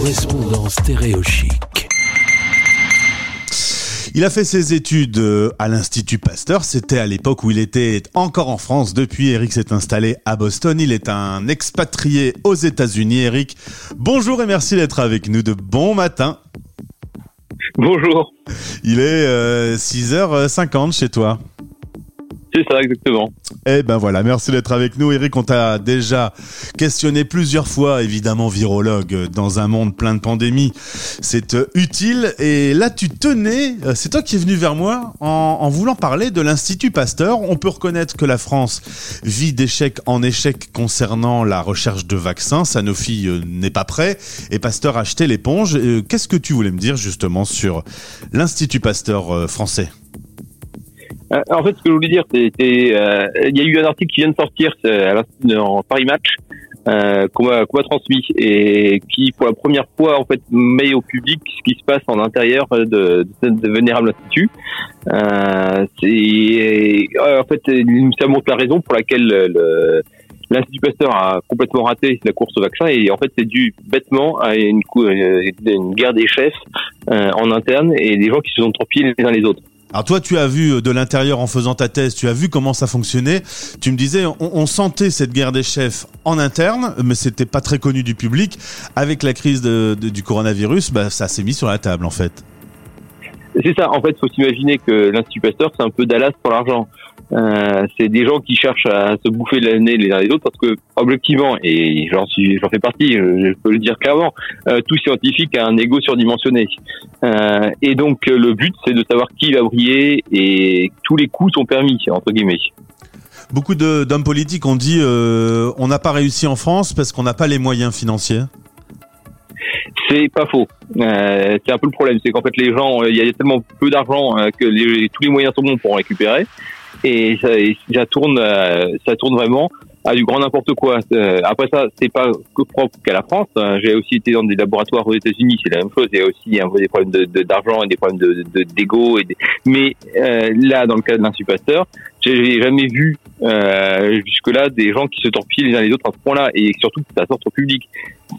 correspondant stéréochique. Il a fait ses études euh, à l'Institut Pasteur. C'était à l'époque où il était encore en France. Depuis, Eric s'est installé à Boston. Il est un expatrié aux États-Unis. Eric, bonjour et merci d'être avec nous de bon matin. Bonjour. Il est 6h50 euh, chez toi. C'est ça, exactement. Eh ben voilà, merci d'être avec nous. Eric, on t'a déjà questionné plusieurs fois, évidemment, virologue, dans un monde plein de pandémies. C'est euh, utile. Et là, tu tenais, euh, c'est toi qui es venu vers moi en, voulant parler de l'Institut Pasteur. On peut reconnaître que la France vit d'échec en échec concernant la recherche de vaccins. Sanofi euh, n'est pas prêt et Pasteur a acheté l'éponge. Qu'est-ce que tu voulais me dire justement sur l'Institut Pasteur français? euh, en fait, ce que je voulais dire, c'était, euh, il y a eu un article qui vient de sortir en Paris Match euh, qu'on m'a transmis et qui, pour la première fois, en fait, met au public ce qui se passe en intérieur de, de, Vénérable Institut. Euh, c'est, en fait, ça montre la raison pour laquelle le, l'Institut Pasteur a complètement raté la course au vaccin et en fait c'est dû bêtement à une, une guerre des chefs en interne et des gens qui se sont torpillés les uns les autres. Alors toi, tu as vu euh, de l'intérieur en faisant ta thèse, tu as vu comment ça fonctionnait. Tu me disais, on, sentait cette guerre des chefs en interne, mais c'était pas très connu du public. Avec la crise du coronavirus, bah, ça s'est mis sur la table en fait. C'est ça. En fait, faut s'imaginer que l'Institut Pasteur, c'est un peu Dallas pour l'argent. Euh, c'est des gens qui cherchent à se bouffer l'année les uns les autres parce que objectivement et j'en suis j'en fais partie je, peux le dire clairement euh, tout scientifique a un ego surdimensionné euh, et donc le but c'est de savoir qui va briller et tous les coups sont permis entre guillemets beaucoup d'hommes politiques ont dit on n'a pas réussi en France parce qu'on n'a pas les moyens financiers c'est pas faux. Euh, c'est un peu le problème, c'est qu'en fait les gens, il y a tellement peu d'argent que les, tous les moyens sont bons pour en récupérer et ça, ça tourne, euh, ça tourne vraiment à du grand n'importe quoi. Euh, après ça, c'est pas que propre qu'à la France. Hein. J'ai aussi été dans des laboratoires aux États-Unis, c'est la même chose. Il y a aussi un peu des problèmes d'argent de, et des problèmes de d'ego. et Mais euh, là, dans le cas de l'insupasteur, j'ai jamais vu euh, jusque-là des gens qui se torpillent les uns les autres à ce point-là, et surtout que ça sorte au public.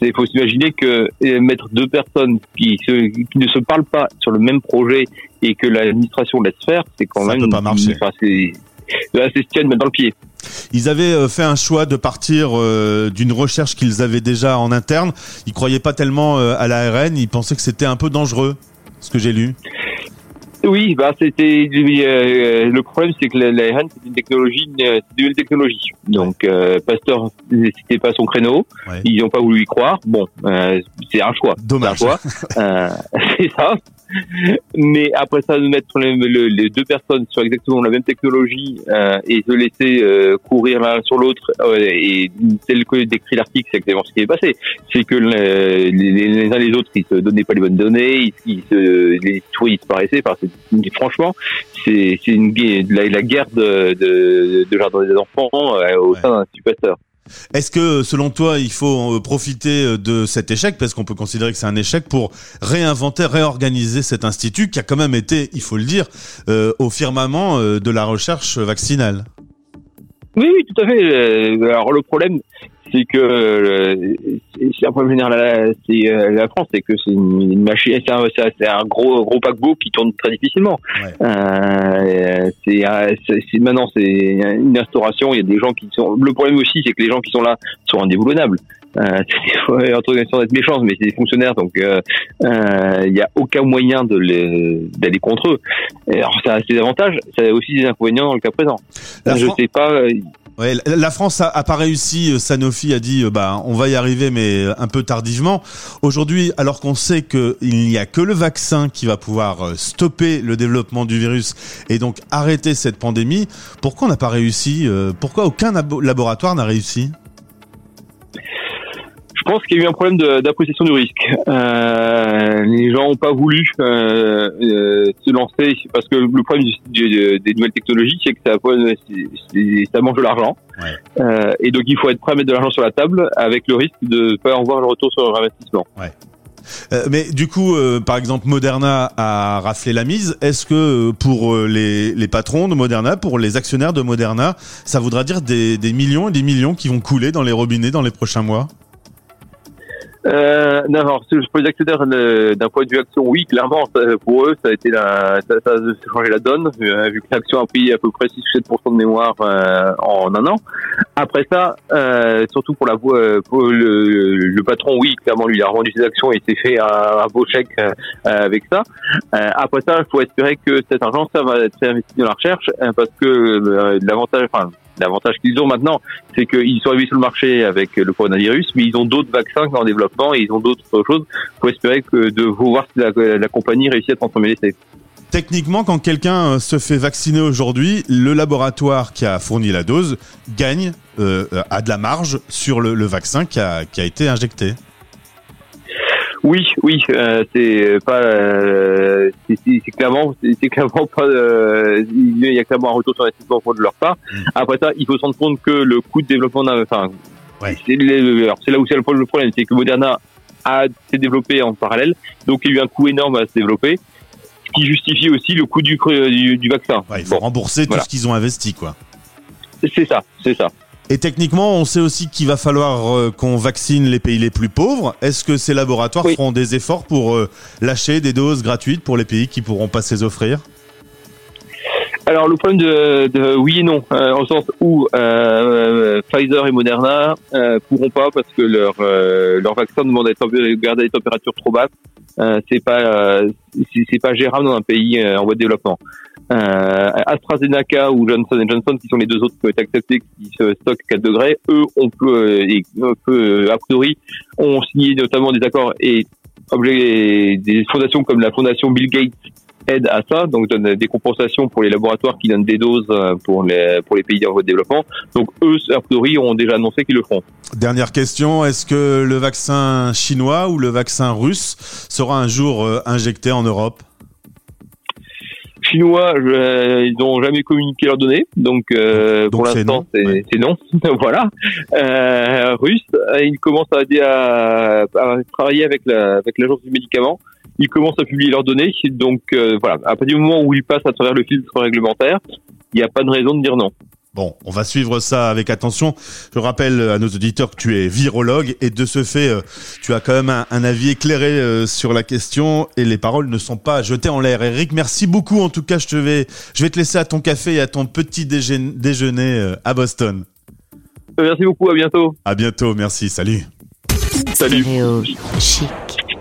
Il faut s'imaginer que mettre deux personnes qui, se, qui ne se parlent pas sur le même projet et que l'administration laisse faire, c'est quand ça même. Peut pas marcher. Enfin, c'est c'est se mettre dans le pied. Ils avaient euh, fait un choix de partir euh, d'une recherche qu'ils avaient déjà en interne. Ils croyaient pas tellement euh, à l'ARN. Ils pensaient que c'était un peu dangereux, ce que j'ai lu. Oui, bah c'était le problème, c'est que l'ARN c'est une technologie, c'est une nouvelle technologie. Donc Pasteur, c'était pas son créneau. Ils n'ont pas voulu y croire. Bon, c'est un choix. Dommage. C'est ça. Mais après ça, de mettre les, les, deux personnes sur exactement la même technologie euh, et se laisser euh, courir l'un sur l'autre, euh, et tel que décrit l'article, c'est exactement ce qui est passé. C'est que les, les, uns les autres, ils se donnaient pas les bonnes données, ils, se, les ils disparaissaient. Enfin, franchement, c'est une la, la guerre de, de, de jardin des enfants euh, au sein d'un supporter. Est-ce que, selon toi, il faut euh, profiter euh, de cet échec, parce qu'on peut considérer que c'est un échec, pour réinventer, réorganiser cet institut qui a quand même été, il faut le dire, euh, au firmament de la recherche vaccinale Oui, oui, tout à fait. Alors le problème, c'est que euh, c'est un problème général c'est euh, la France c'est que c'est une, machine c'est un, un gros gros paquebot qui tourne très difficilement euh, c'est maintenant c'est une instauration il y a des gens qui sont le problème aussi c'est que les gens qui sont là sont indéboulonnables euh, c'est d'être méchant, mais c'est des fonctionnaires, donc il euh, n'y a aucun moyen de d'aller contre eux. alors ça a ses avantages, ça a aussi des inconvénients dans le cas présent. je sais pas, La France a, pas réussi. Euh, Sanofi a dit, euh, bah, on va y arriver, mais euh, un peu tardivement. Aujourd'hui, alors qu'on sait qu'il n'y a que le vaccin qui va pouvoir stopper le développement du virus et donc arrêter cette pandémie, pourquoi on n'a pas réussi Pourquoi aucun laboratoire n'a réussi? Je pense qu'il y a eu un problème d'appréciation du risque. Euh, les gens n'ont pas voulu euh, euh, se lancer parce que le problème des nouvelles technologies, c'est que ça, ça mange de l'argent. Et donc il faut être prêt à mettre de l'argent sur la table avec le risque de ne pas avoir le retour sur l'investissement. Ouais. Euh, mais du coup, euh, par exemple, Moderna a raflé la mise. Est-ce que euh, pour les, les, patrons de Moderna, pour les actionnaires de Moderna, ça voudra dire des, des millions et des millions qui vont couler dans les robinets dans les prochains mois? Euh, non, alors, pour les actionnaires, d'un point de vue action, oui, clairement, pour eux, ça a été la, ça, a changé la donne, euh, vu que l'action a pris à peu près 6-7% de mémoire euh, en un an. Après ça, euh, surtout pour la pour le, le, patron, oui, clairement, lui, il a revendu ses actions et s'est fait un, beau chèque avec ça. après ça, il faut espérer que cet argent, ça va être investi dans la recherche, parce que l'avantage, enfin, L'avantage qu'ils ont maintenant, c'est qu'ils sont arrivés sur le marché avec le coronavirus, mais ils ont d'autres vaccins en développement et ils ont d'autres choses. Il faut espérer que de voir si la, compagnie réussit à transformer l'essai. Techniquement, quand quelqu'un euh, se fait vacciner aujourd'hui, le laboratoire qui a fourni la dose gagne, euh, a de la marge sur le, vaccin qui a été injecté. Oui, oui, euh, c'est pas, euh, c'est clairement, c'est clairement pas, euh, il y a clairement un retour sur l'investissement de leur part. Mm. Après ça, il faut se rendre compte que le coût de développement, enfin, c'est là où c'est le problème, c'est que Moderna a s'est développé en parallèle, donc il y a eu un coût énorme à se développer, ce qui justifie aussi le coût du, du, vaccin. il faut rembourser tout ce qu'ils ont investi, quoi. C'est ça, c'est ça. Et techniquement, on sait aussi qu'il va falloir euh, qu'on vaccine les pays les plus pauvres. Est-ce que ces laboratoires feront des efforts pour euh, lâcher des doses gratuites pour les pays qui pourront pas se offrir? Alors le problème de, oui et non, euh, au sens où Pfizer et Moderna pourront pas parce que leur leur vaccin demande à garder des températures trop basses. c'est pas c'est pas gérable dans un pays en voie de développement. Euh, AstraZeneca ou Johnson Johnson, qui sont les deux autres qui ont été acceptés, qui se stockent 4 degrés, eux, on peut, euh, et, peut, a priori, ont signé notamment des accords et des fondations comme la fondation Bill Gates aident à ça, donc donnent des compensations pour les laboratoires qui donnent des doses euh, pour les, pour les pays en voie de développement. Donc eux, a priori, ont déjà annoncé qu'ils le feront. Dernière question, est-ce que le vaccin chinois ou le vaccin russe sera un jour injecté en Europe? Chinois, euh, ils n'ont jamais communiqué leurs données, donc, euh, pour l'instant c'est non. voilà. Euh, Russe, ils commencent à, à, à travailler avec la, avec l'agence du médicament. Ils commencent à publier leurs données, donc euh, voilà. À partir du moment où ils passent à travers le filtre réglementaire, il n'y a pas de raison de dire non. Bon, on va suivre ça avec attention. Je rappelle à nos auditeurs que tu es virologue et de ce fait, euh, tu as quand même un, avis éclairé euh, sur la question et les paroles ne sont pas jetées en l'air. Eric, merci beaucoup. En tout cas, je te vais, je vais te laisser à ton café et à ton petit déjeuner euh, à Boston. Merci beaucoup. À bientôt. À bientôt. Merci. Salut. Salut. Chic.